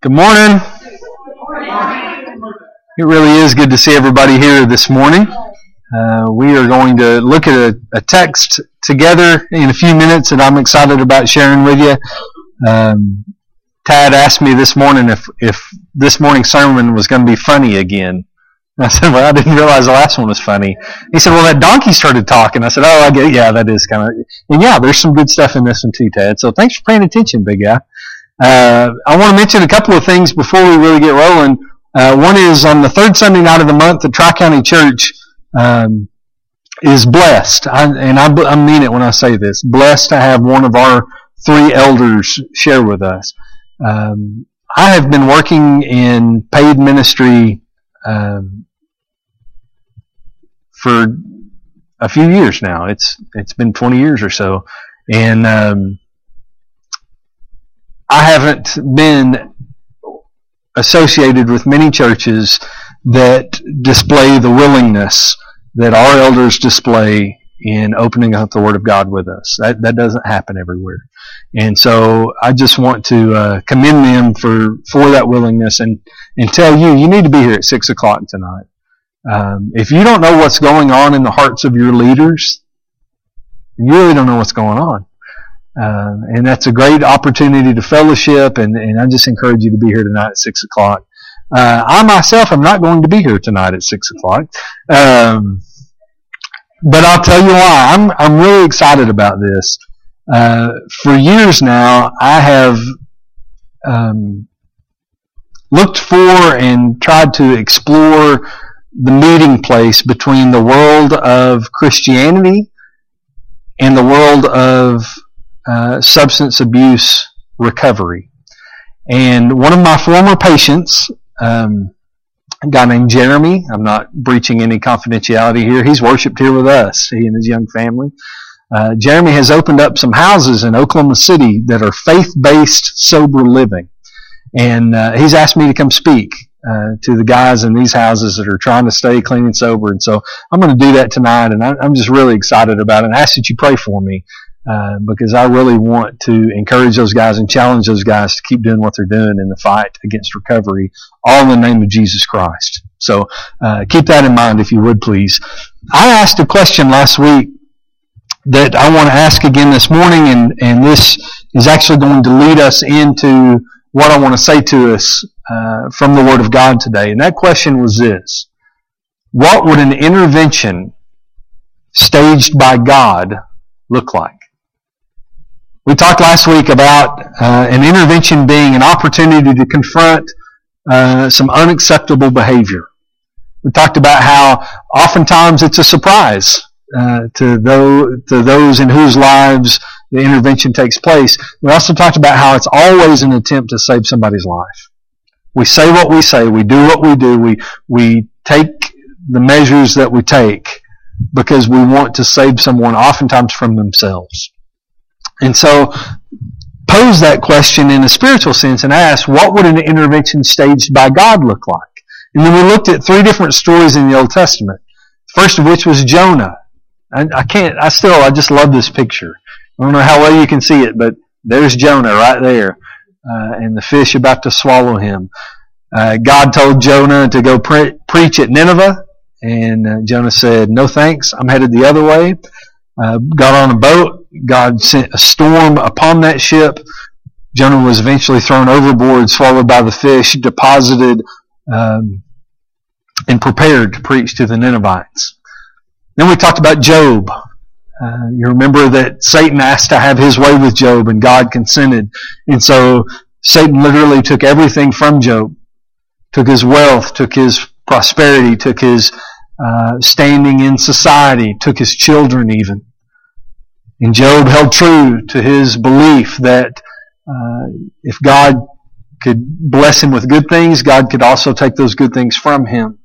Good morning. It really is good to see everybody here this morning. Uh, we are going to look at a, a, text together in a few minutes that I'm excited about sharing with you. Um, Tad asked me this morning if, if this morning's sermon was going to be funny again. I said, well, I didn't realize the last one was funny. He said, well, that donkey started talking. I said, oh, I get, yeah, that is kind of, and yeah, there's some good stuff in this one too, Tad. So thanks for paying attention, big guy. Uh, I want to mention a couple of things before we really get rolling. Uh, one is on the third Sunday night of the month, the Tri County Church um, is blessed, I, and I, I mean it when I say this, blessed to have one of our three elders share with us. Um, I have been working in paid ministry um, for a few years now. It's it's been 20 years or so, and um, I haven't been associated with many churches that display the willingness that our elders display in opening up the Word of God with us. That that doesn't happen everywhere, and so I just want to uh, commend them for for that willingness and and tell you you need to be here at six o'clock tonight. Um, if you don't know what's going on in the hearts of your leaders, you really don't know what's going on. Uh, and that's a great opportunity to fellowship, and, and I just encourage you to be here tonight at 6 o'clock. Uh, I myself am not going to be here tonight at 6 o'clock. Um, but I'll tell you why. I'm, I'm really excited about this. Uh, for years now, I have um, looked for and tried to explore the meeting place between the world of Christianity and the world of uh, substance abuse recovery. And one of my former patients, um, a guy named Jeremy, I'm not breaching any confidentiality here, he's worshiped here with us, he and his young family. Uh, Jeremy has opened up some houses in Oklahoma City that are faith-based sober living. And uh, he's asked me to come speak uh, to the guys in these houses that are trying to stay clean and sober. And so I'm going to do that tonight, and I, am just really excited about it. And I ask that you pray for me uh, because I really want to encourage those guys and challenge those guys to keep doing what they're doing in the fight against recovery, all in the name of Jesus Christ. So uh, keep that in mind, if you would, please. I asked a question last week that I want to ask again this morning, and, and this is actually going to lead us into what I want to say to us uh, from the Word of God today. And that question was this What would an intervention staged by God look like? We talked last week about uh, an intervention being an opportunity to confront uh, some unacceptable behavior. We talked about how oftentimes it's a surprise uh, to, those, to those in whose lives the intervention takes place. We also talked about how it's always an attempt to save somebody's life. We say what we say, we do what we do, we, we take the measures that we take because we want to save someone oftentimes from themselves. And so pose that question in a spiritual sense and ask, what would an intervention staged by God look like? And then we looked at three different stories in the Old Testament. First of which was Jonah. I, I can't, I still, I just love this picture. I don't know how well you can see it, but there's Jonah right there. Uh, and the fish about to swallow him. Uh, God told Jonah to go pre- preach at Nineveh, and uh, Jonah said, "No thanks, I'm headed the other way." Uh, got on a boat. God sent a storm upon that ship. Jonah was eventually thrown overboard, swallowed by the fish, deposited, um, and prepared to preach to the Ninevites. Then we talked about Job. Uh, you remember that Satan asked to have his way with Job, and God consented. And so Satan literally took everything from Job, took his wealth, took his prosperity, took his uh, standing in society, took his children even. And Job held true to his belief that uh, if God could bless him with good things, God could also take those good things from him.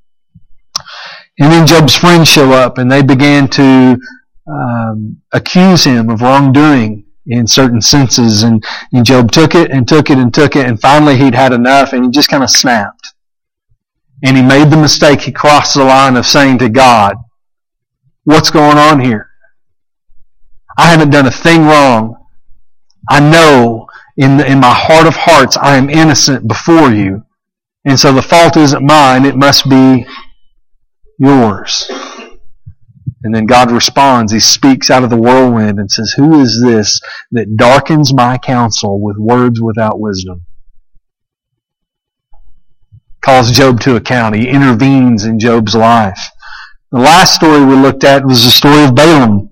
And then Job's friends show up and they began to um, accuse him of wrongdoing in certain senses. And, and Job took it and took it and took it, and finally he'd had enough and he just kind of snapped. And he made the mistake, he crossed the line of saying to God, What's going on here? I haven't done a thing wrong. I know in, the, in my heart of hearts I am innocent before you. And so the fault isn't mine, it must be yours. And then God responds. He speaks out of the whirlwind and says, Who is this that darkens my counsel with words without wisdom? Calls Job to account. He intervenes in Job's life. The last story we looked at was the story of Balaam,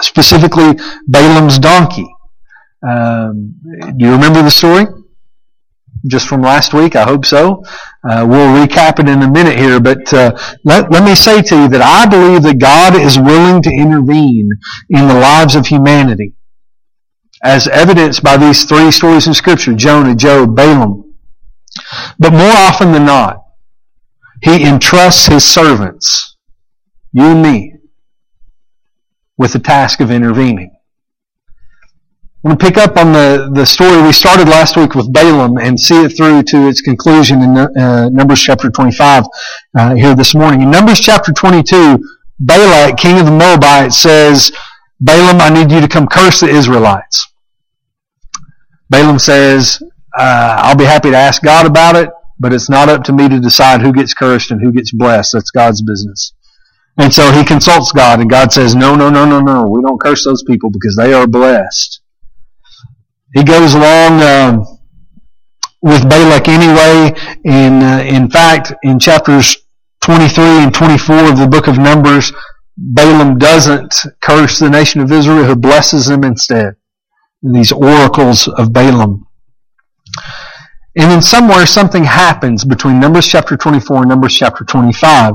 specifically Balaam's donkey. Um, do you remember the story? Just from last week? I hope so. Uh, we'll recap it in a minute here, but uh, let, let me say to you that I believe that God is willing to intervene in the lives of humanity, as evidenced by these three stories in Scripture Jonah, Job, Balaam. But more often than not, He entrusts His servants, you and me, with the task of intervening. I want to pick up on the, the story we started last week with Balaam and see it through to its conclusion in uh, Numbers chapter 25 uh, here this morning. In Numbers chapter 22, Balak, king of the Moabites, says, Balaam, I need you to come curse the Israelites. Balaam says, uh, I'll be happy to ask God about it, but it's not up to me to decide who gets cursed and who gets blessed. That's God's business. And so he consults God, and God says, No, no, no, no, no. We don't curse those people because they are blessed. He goes along um, with Balak anyway. In uh, in fact, in chapters 23 and 24 of the book of Numbers, Balaam doesn't curse the nation of Israel, who blesses them instead. These oracles of Balaam. And then somewhere something happens between Numbers chapter 24 and Numbers chapter 25.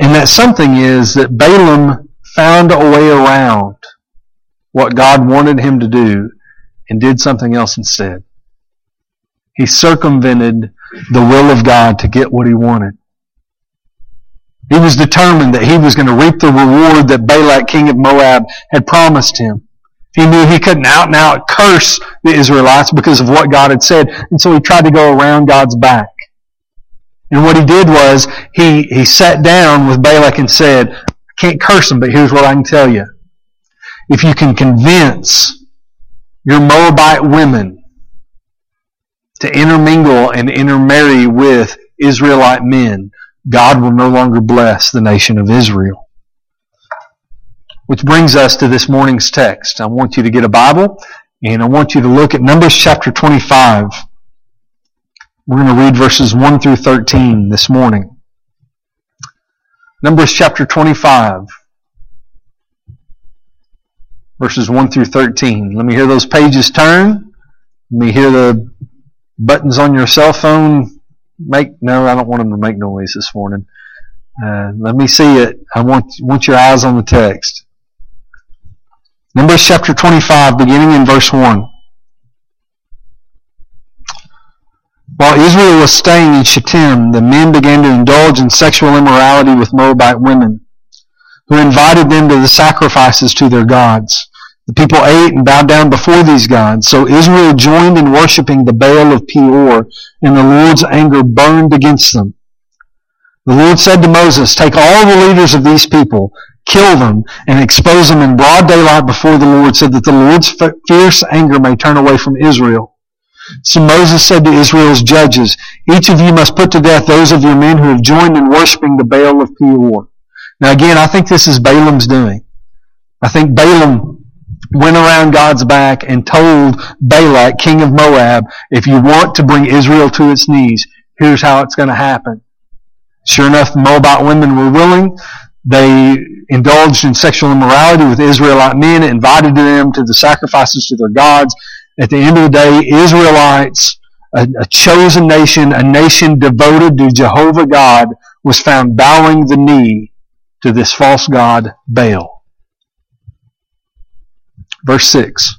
And that something is that Balaam found a way around what God wanted him to do and did something else instead. He circumvented the will of God to get what he wanted. He was determined that he was going to reap the reward that Balak, king of Moab, had promised him. He knew he couldn't out and out curse the Israelites because of what God had said, and so he tried to go around God's back. And what he did was he, he sat down with Balak and said, I can't curse them, but here's what I can tell you. If you can convince your Moabite women to intermingle and intermarry with Israelite men, God will no longer bless the nation of Israel. Which brings us to this morning's text. I want you to get a Bible and I want you to look at Numbers chapter 25. We're going to read verses 1 through 13 this morning. Numbers chapter 25 verses 1 through 13. Let me hear those pages turn. Let me hear the buttons on your cell phone make, no, I don't want them to make noise this morning. Uh, let me see it. I want, want your eyes on the text. Numbers chapter 25, beginning in verse 1. While Israel was staying in Shittim, the men began to indulge in sexual immorality with Moabite women, who invited them to the sacrifices to their gods. The people ate and bowed down before these gods. So Israel joined in worshiping the Baal of Peor, and the Lord's anger burned against them. The Lord said to Moses, Take all the leaders of these people, kill them, and expose them in broad daylight before the Lord, so that the Lord's fierce anger may turn away from Israel. So Moses said to Israel's judges, Each of you must put to death those of your men who have joined in worshiping the Baal of Peor. Now again, I think this is Balaam's doing. I think Balaam went around God's back and told Balak, king of Moab, if you want to bring Israel to its knees, here's how it's going to happen. Sure enough, Moabite women were willing. They indulged in sexual immorality with Israelite men, invited them to the sacrifices to their gods. At the end of the day, Israelites, a, a chosen nation, a nation devoted to Jehovah God, was found bowing the knee to this false god, Baal. Verse 6.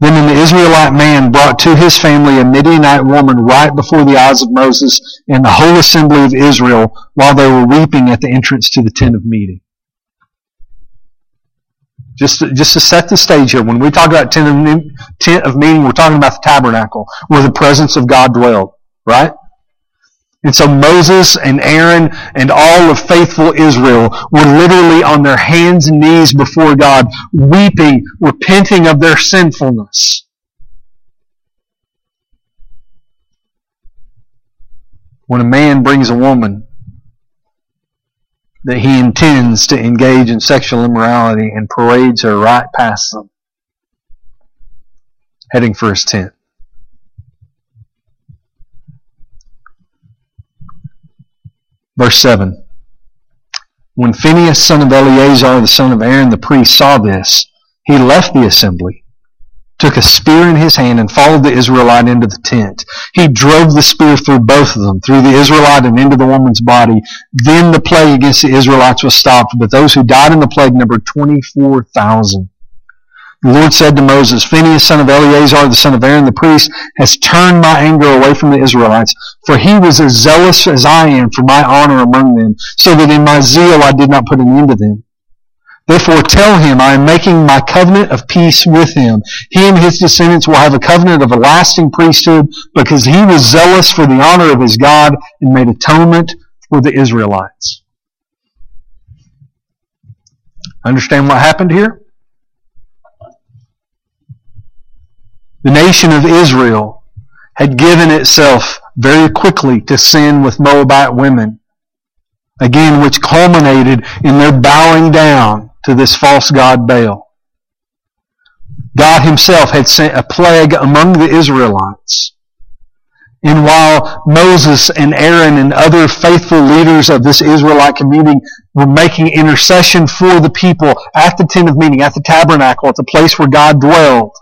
Then an Israelite man brought to his family a Midianite woman right before the eyes of Moses and the whole assembly of Israel while they were weeping at the entrance to the tent of meeting. Just to, just to set the stage here, when we talk about tent of, tent of meeting, we're talking about the tabernacle where the presence of God dwelled, right? And so Moses and Aaron and all of faithful Israel were literally on their hands and knees before God, weeping, repenting of their sinfulness. When a man brings a woman that he intends to engage in sexual immorality and parades her right past them, heading for his tent. Verse 7. When Phinehas, son of Eleazar, the son of Aaron the priest, saw this, he left the assembly, took a spear in his hand, and followed the Israelite into the tent. He drove the spear through both of them, through the Israelite and into the woman's body. Then the plague against the Israelites was stopped, but those who died in the plague numbered 24,000. The Lord said to Moses, Phinehas, son of Eleazar, the son of Aaron the priest, has turned my anger away from the Israelites, for he was as zealous as I am for my honor among them, so that in my zeal I did not put an end to them. Therefore tell him, I am making my covenant of peace with him. He and his descendants will have a covenant of a lasting priesthood, because he was zealous for the honor of his God and made atonement for the Israelites. Understand what happened here? The nation of Israel had given itself very quickly to sin with Moabite women. Again, which culminated in their bowing down to this false god Baal. God himself had sent a plague among the Israelites. And while Moses and Aaron and other faithful leaders of this Israelite community were making intercession for the people at the tent of meeting, at the tabernacle, at the place where God dwelled,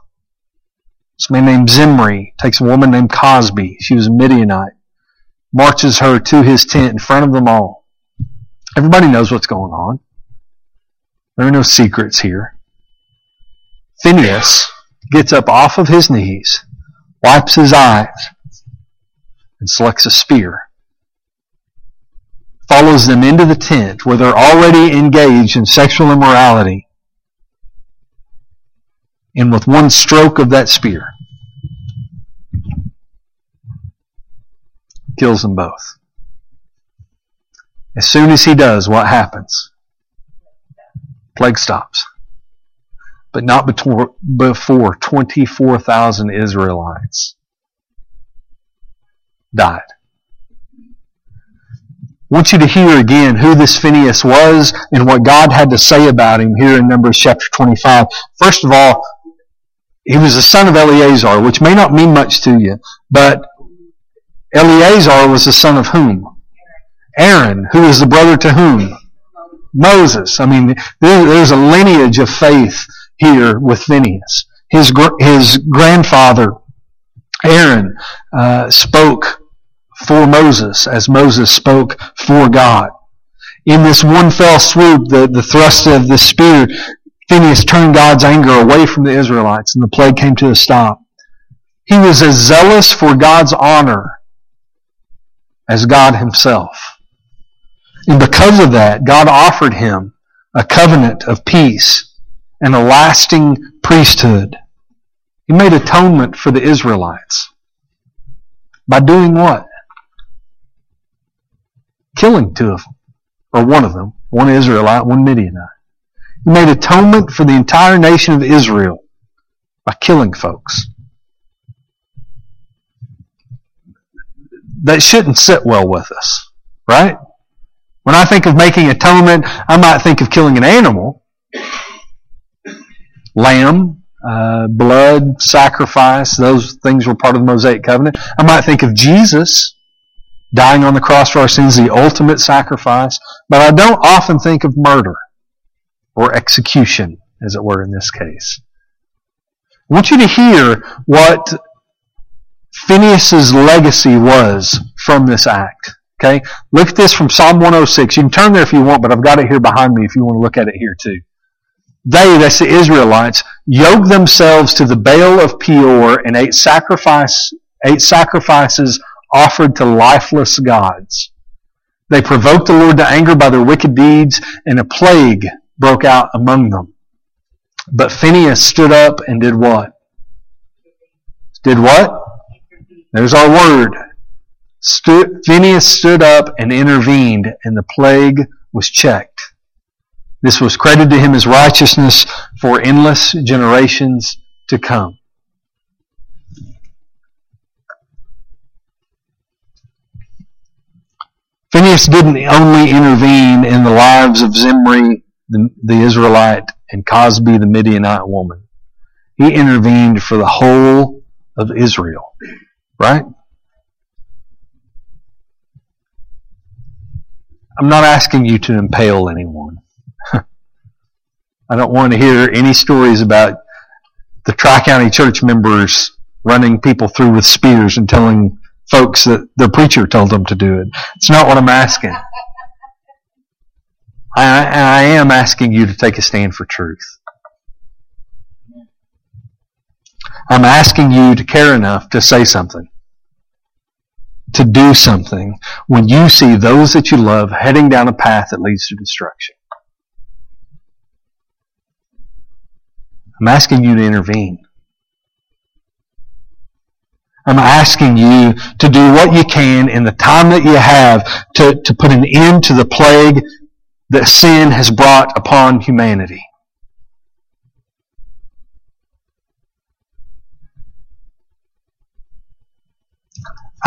this man named Zimri takes a woman named Cozbi. She was a Midianite. Marches her to his tent in front of them all. Everybody knows what's going on. There are no secrets here. Phineas gets up off of his knees, wipes his eyes, and selects a spear. Follows them into the tent where they're already engaged in sexual immorality and with one stroke of that spear, kills them both. As soon as he does, what happens? Plague stops. But not before 24,000 Israelites died. I want you to hear again who this Phineas was and what God had to say about him here in Numbers chapter 25. First of all, he was the son of Eleazar, which may not mean much to you, but Eleazar was the son of whom? Aaron, who is the brother to whom? Moses. I mean, there's a lineage of faith here with Phineas. His, his grandfather, Aaron, uh, spoke for Moses as Moses spoke for God. In this one fell swoop, the, the thrust of the spear Phineas turned God's anger away from the Israelites and the plague came to a stop. He was as zealous for God's honor as God himself. And because of that, God offered him a covenant of peace and a lasting priesthood. He made atonement for the Israelites. By doing what? Killing two of them. Or one of them. One Israelite, one Midianite. He made atonement for the entire nation of Israel by killing folks. That shouldn't sit well with us, right? When I think of making atonement, I might think of killing an animal, lamb, uh, blood, sacrifice. Those things were part of the Mosaic covenant. I might think of Jesus dying on the cross for our sins, the ultimate sacrifice. But I don't often think of murder or execution, as it were in this case. I want you to hear what Phineas's legacy was from this act. Okay? Look at this from Psalm 106. You can turn there if you want, but I've got it here behind me if you want to look at it here too. They, that's the Israelites, yoked themselves to the Baal of Peor and ate sacrifice, ate sacrifices offered to lifeless gods. They provoked the Lord to anger by their wicked deeds, and a plague broke out among them. But Phinehas stood up and did what? Did what? There's our word. Phineas stood up and intervened, and the plague was checked. This was credited to him as righteousness for endless generations to come. Phineas didn't only intervene in the lives of Zimri, the, the Israelite, and Cozbi, the Midianite woman. He intervened for the whole of Israel. Right? I'm not asking you to impale anyone. I don't want to hear any stories about the Tri County church members running people through with spears and telling folks that the preacher told them to do it. It's not what I'm asking. I, I am asking you to take a stand for truth. I'm asking you to care enough to say something, to do something when you see those that you love heading down a path that leads to destruction. I'm asking you to intervene. I'm asking you to do what you can in the time that you have to, to put an end to the plague that sin has brought upon humanity.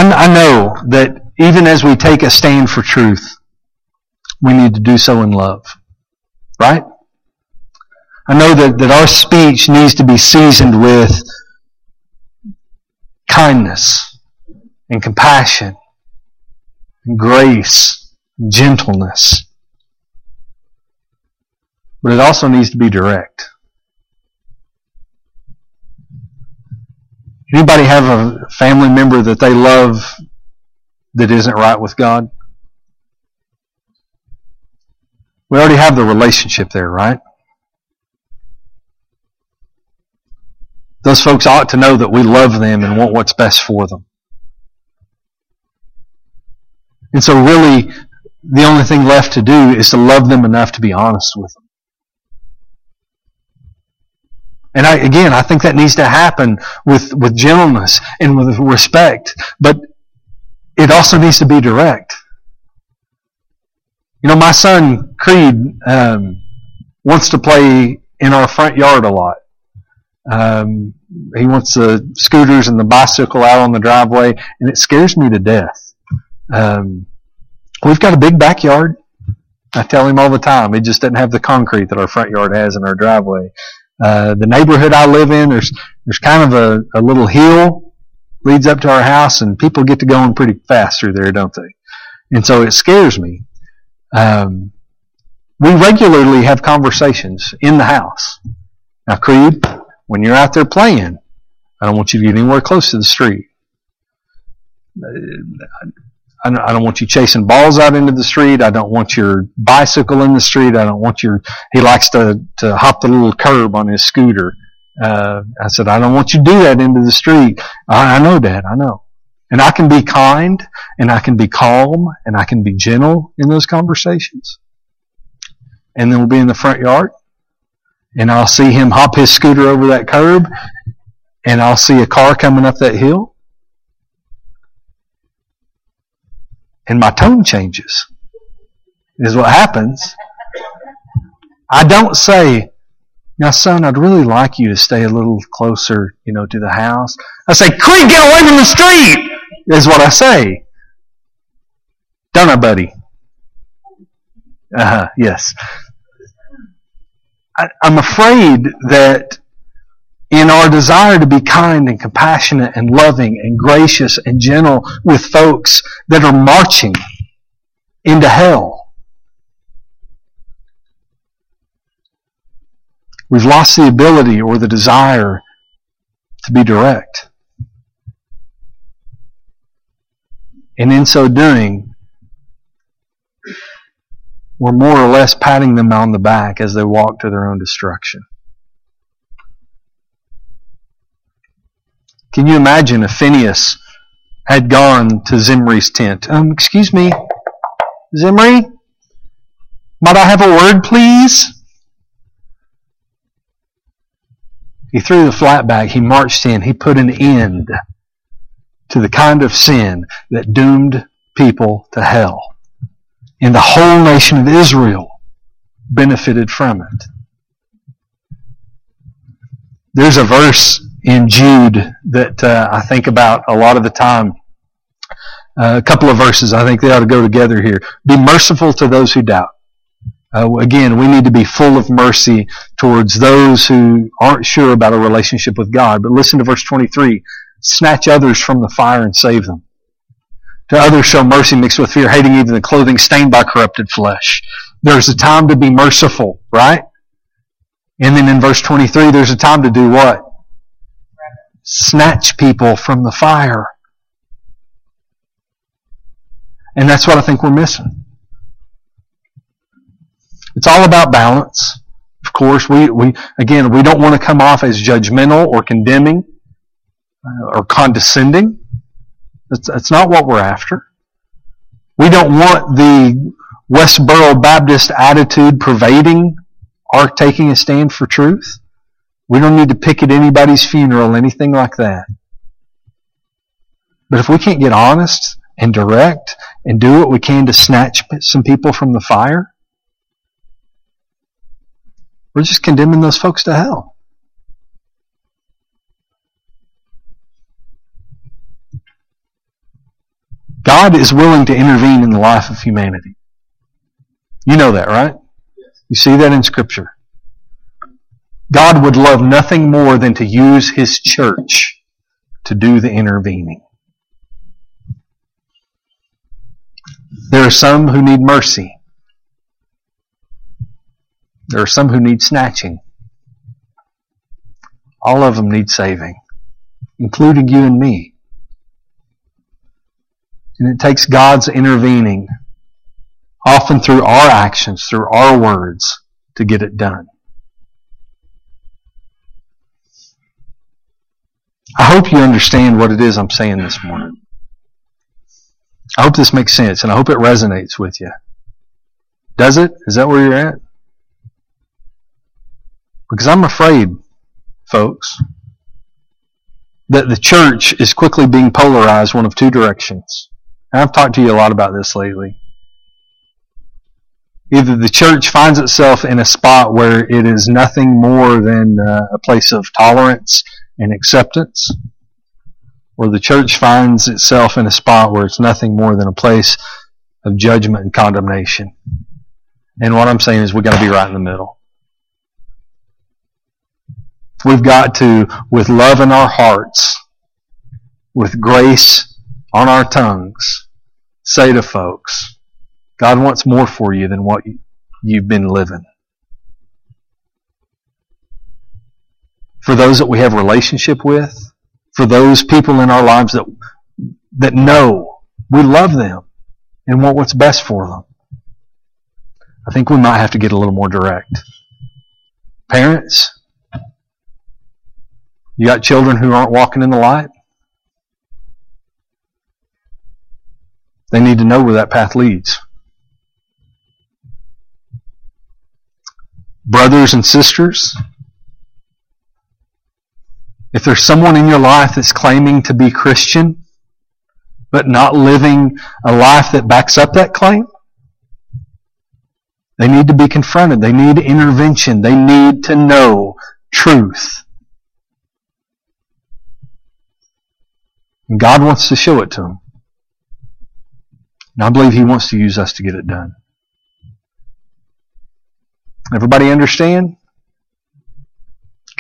I know that even as we take a stand for truth, we need to do so in love. Right? I know that, that our speech needs to be seasoned with kindness and compassion and grace and gentleness. But it also needs to be direct. Anybody have a family member that they love that isn't right with God? We already have the relationship there, right? Those folks ought to know that we love them and want what's best for them. And so really, the only thing left to do is to love them enough to be honest with them. And I, again, I think that needs to happen with, with gentleness and with respect, but it also needs to be direct. You know, my son, Creed, um, wants to play in our front yard a lot. Um, he wants the scooters and the bicycle out on the driveway, and it scares me to death. Um, we've got a big backyard. I tell him all the time, it just doesn't have the concrete that our front yard has in our driveway. Uh, the neighborhood I live in, there's there's kind of a, a little hill leads up to our house, and people get to going pretty fast through there, don't they? And so it scares me. Um, we regularly have conversations in the house. Now, Creed, when you're out there playing, I don't want you to get anywhere close to the street. I don't want you chasing balls out into the street. I don't want your bicycle in the street. I don't want your, he likes to, to hop the little curb on his scooter. Uh, I said, I don't want you to do that into the street. I, I know, Dad, I know. And I can be kind and I can be calm and I can be gentle in those conversations. And then we'll be in the front yard and I'll see him hop his scooter over that curb and I'll see a car coming up that hill and my tone changes. Is what happens. I don't say, now son, I'd really like you to stay a little closer, you know, to the house. I say, Creed, get away from the street! Is what I say. Don't I, buddy? Uh-huh, yes. I, I'm afraid that in our desire to be kind and compassionate and loving and gracious and gentle with folks that are marching into hell. We've lost the ability or the desire to be direct. And in so doing, we're more or less patting them on the back as they walk to their own destruction. Can you imagine if Phineas had gone to Zimri's tent? Um, excuse me, Zimri? Might I have a word, please? He threw the flat back. He marched in. He put an end to the kind of sin that doomed people to hell. And the whole nation of Israel benefited from it. There's a verse in Jude that uh, I think about a lot of the time. Uh, a couple of verses, I think they ought to go together here. Be merciful to those who doubt. Uh, again, we need to be full of mercy towards those who aren't sure about a relationship with God. But listen to verse 23. Snatch others from the fire and save them. To others show mercy mixed with fear, hating even the clothing stained by corrupted flesh. There's a time to be merciful, right? And then in verse 23, there's a time to do what? Snatch people from the fire. And that's what I think we're missing. It's all about balance. Of course, we, we again, we don't want to come off as judgmental or condemning uh, or condescending. That's, that's not what we're after. We don't want the Westboro Baptist attitude pervading our taking a stand for truth. We don't need to pick at anybody's funeral, anything like that. But if we can't get honest and direct and do what we can to snatch some people from the fire, we're just condemning those folks to hell. God is willing to intervene in the life of humanity. You know that, right? You see that in Scripture. God would love nothing more than to use His church to do the intervening. There are some who need mercy. There are some who need snatching. All of them need saving, including you and me. And it takes God's intervening, often through our actions, through our words, to get it done. I hope you understand what it is I'm saying this morning. I hope this makes sense and I hope it resonates with you. Does it? Is that where you're at? Because I'm afraid, folks, that the church is quickly being polarized one of two directions. And I've talked to you a lot about this lately. Either the church finds itself in a spot where it is nothing more than uh, a place of tolerance and acceptance, or the church finds itself in a spot where it's nothing more than a place of judgment and condemnation. And what I'm saying is we've got to be right in the middle. We've got to, with love in our hearts, with grace on our tongues, say to folks, God wants more for you than what you've been living. For those that we have relationship with, for those people in our lives that, that know we love them and want what's best for them. I think we might have to get a little more direct. Parents, you got children who aren't walking in the light? They need to know where that path leads. Brothers and sisters, if there's someone in your life that's claiming to be Christian, but not living a life that backs up that claim, they need to be confronted. They need intervention. They need to know truth. And God wants to show it to them. And I believe He wants to use us to get it done. Everybody understand?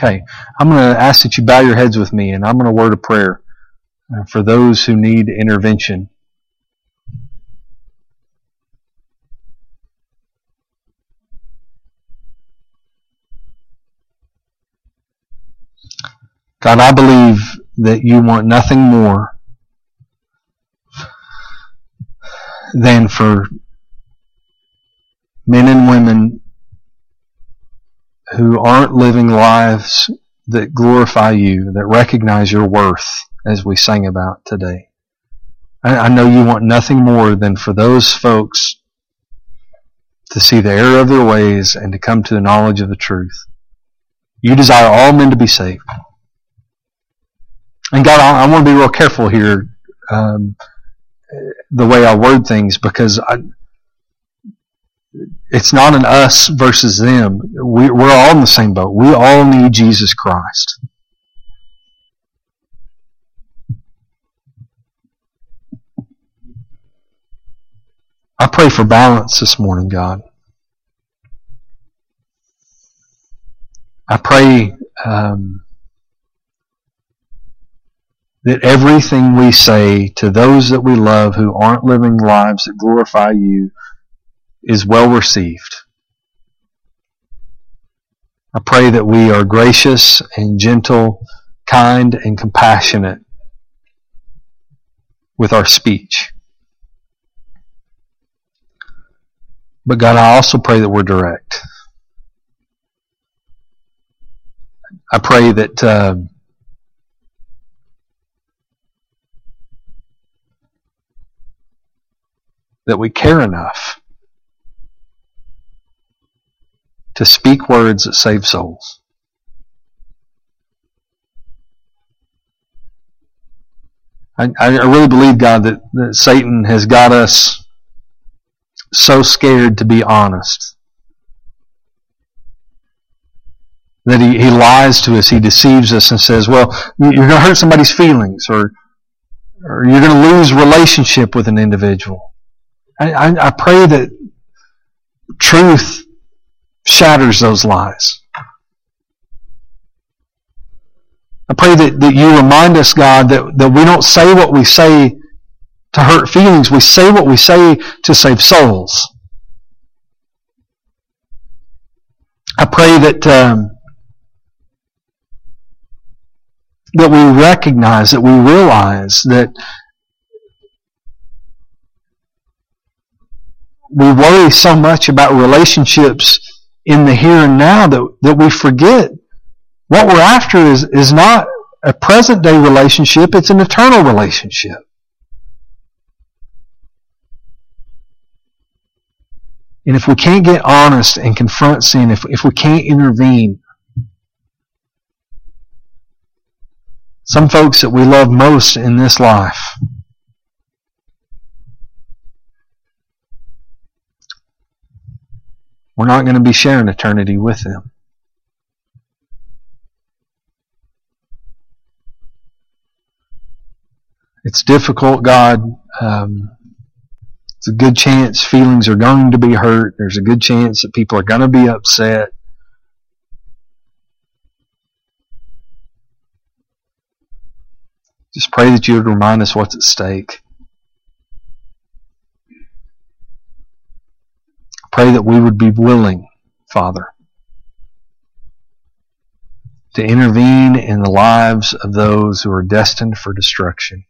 Okay. I'm going to ask that you bow your heads with me and I'm going to word a prayer uh, for those who need intervention. God, I believe that you want nothing more than for men and women who aren't living lives that glorify you, that recognize your worth, as we sang about today. I, I know you want nothing more than for those folks to see the error of their ways and to come to the knowledge of the truth. You desire all men to be saved. And God, I, I want to be real careful here um, the way I word things because I, it's not an us versus them. We, we're all in the same boat. We all need Jesus Christ. I pray for balance this morning, God. I pray um, that everything we say to those that we love who aren't living lives that glorify you is well received. I pray that we are gracious and gentle, kind and compassionate with our speech. But God, I also pray that we're direct. I pray that uh, that we care enough to speak words that save souls. I, I really believe, God, that, that Satan has got us so scared to be honest. That he, he lies to us, he deceives us and says, well, you're going to hurt somebody's feelings or, or you're going to lose relationship with an individual. I, I, I pray that truth shatters those lies. I pray that, that you remind us, God, that, that we don't say what we say to hurt feelings. We say what we say to save souls. I pray that um, that we recognize, that we realize that we worry so much about relationships in the here and now that, that we forget what we're after is, is not a present day relationship, it's an eternal relationship. And if we can't get honest and confront sin, if, if we can't intervene, some folks that we love most in this life we're not going to be sharing eternity with them. It's difficult, God. Um, it's a good chance feelings are going to be hurt. There's a good chance that people are going to be upset. Just pray that you would remind us what's at stake. Pray that we would be willing, Father, to intervene in the lives of those who are destined for destruction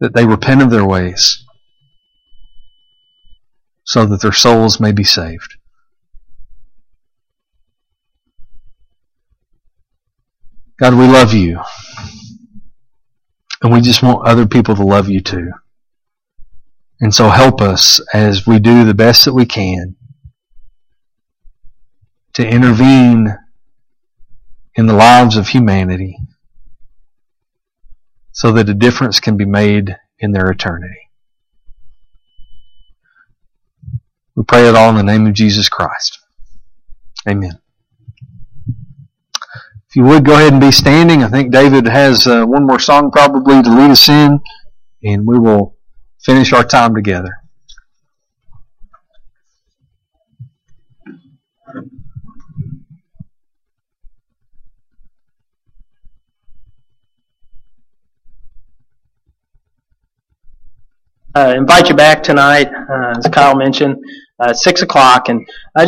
that they repent of their ways so that their souls may be saved. God, we love you. And we just want other people to love you too. And so help us as we do the best that we can to intervene in the lives of humanity so that a difference can be made in their eternity. We pray it all in the name of Jesus Christ. Amen. If you would go ahead and be standing, I think David has uh, one more song probably to lead us in, and we will finish our time together. uh, invite you back tonight, uh, as Kyle mentioned, uh, 6 o'clock. And I just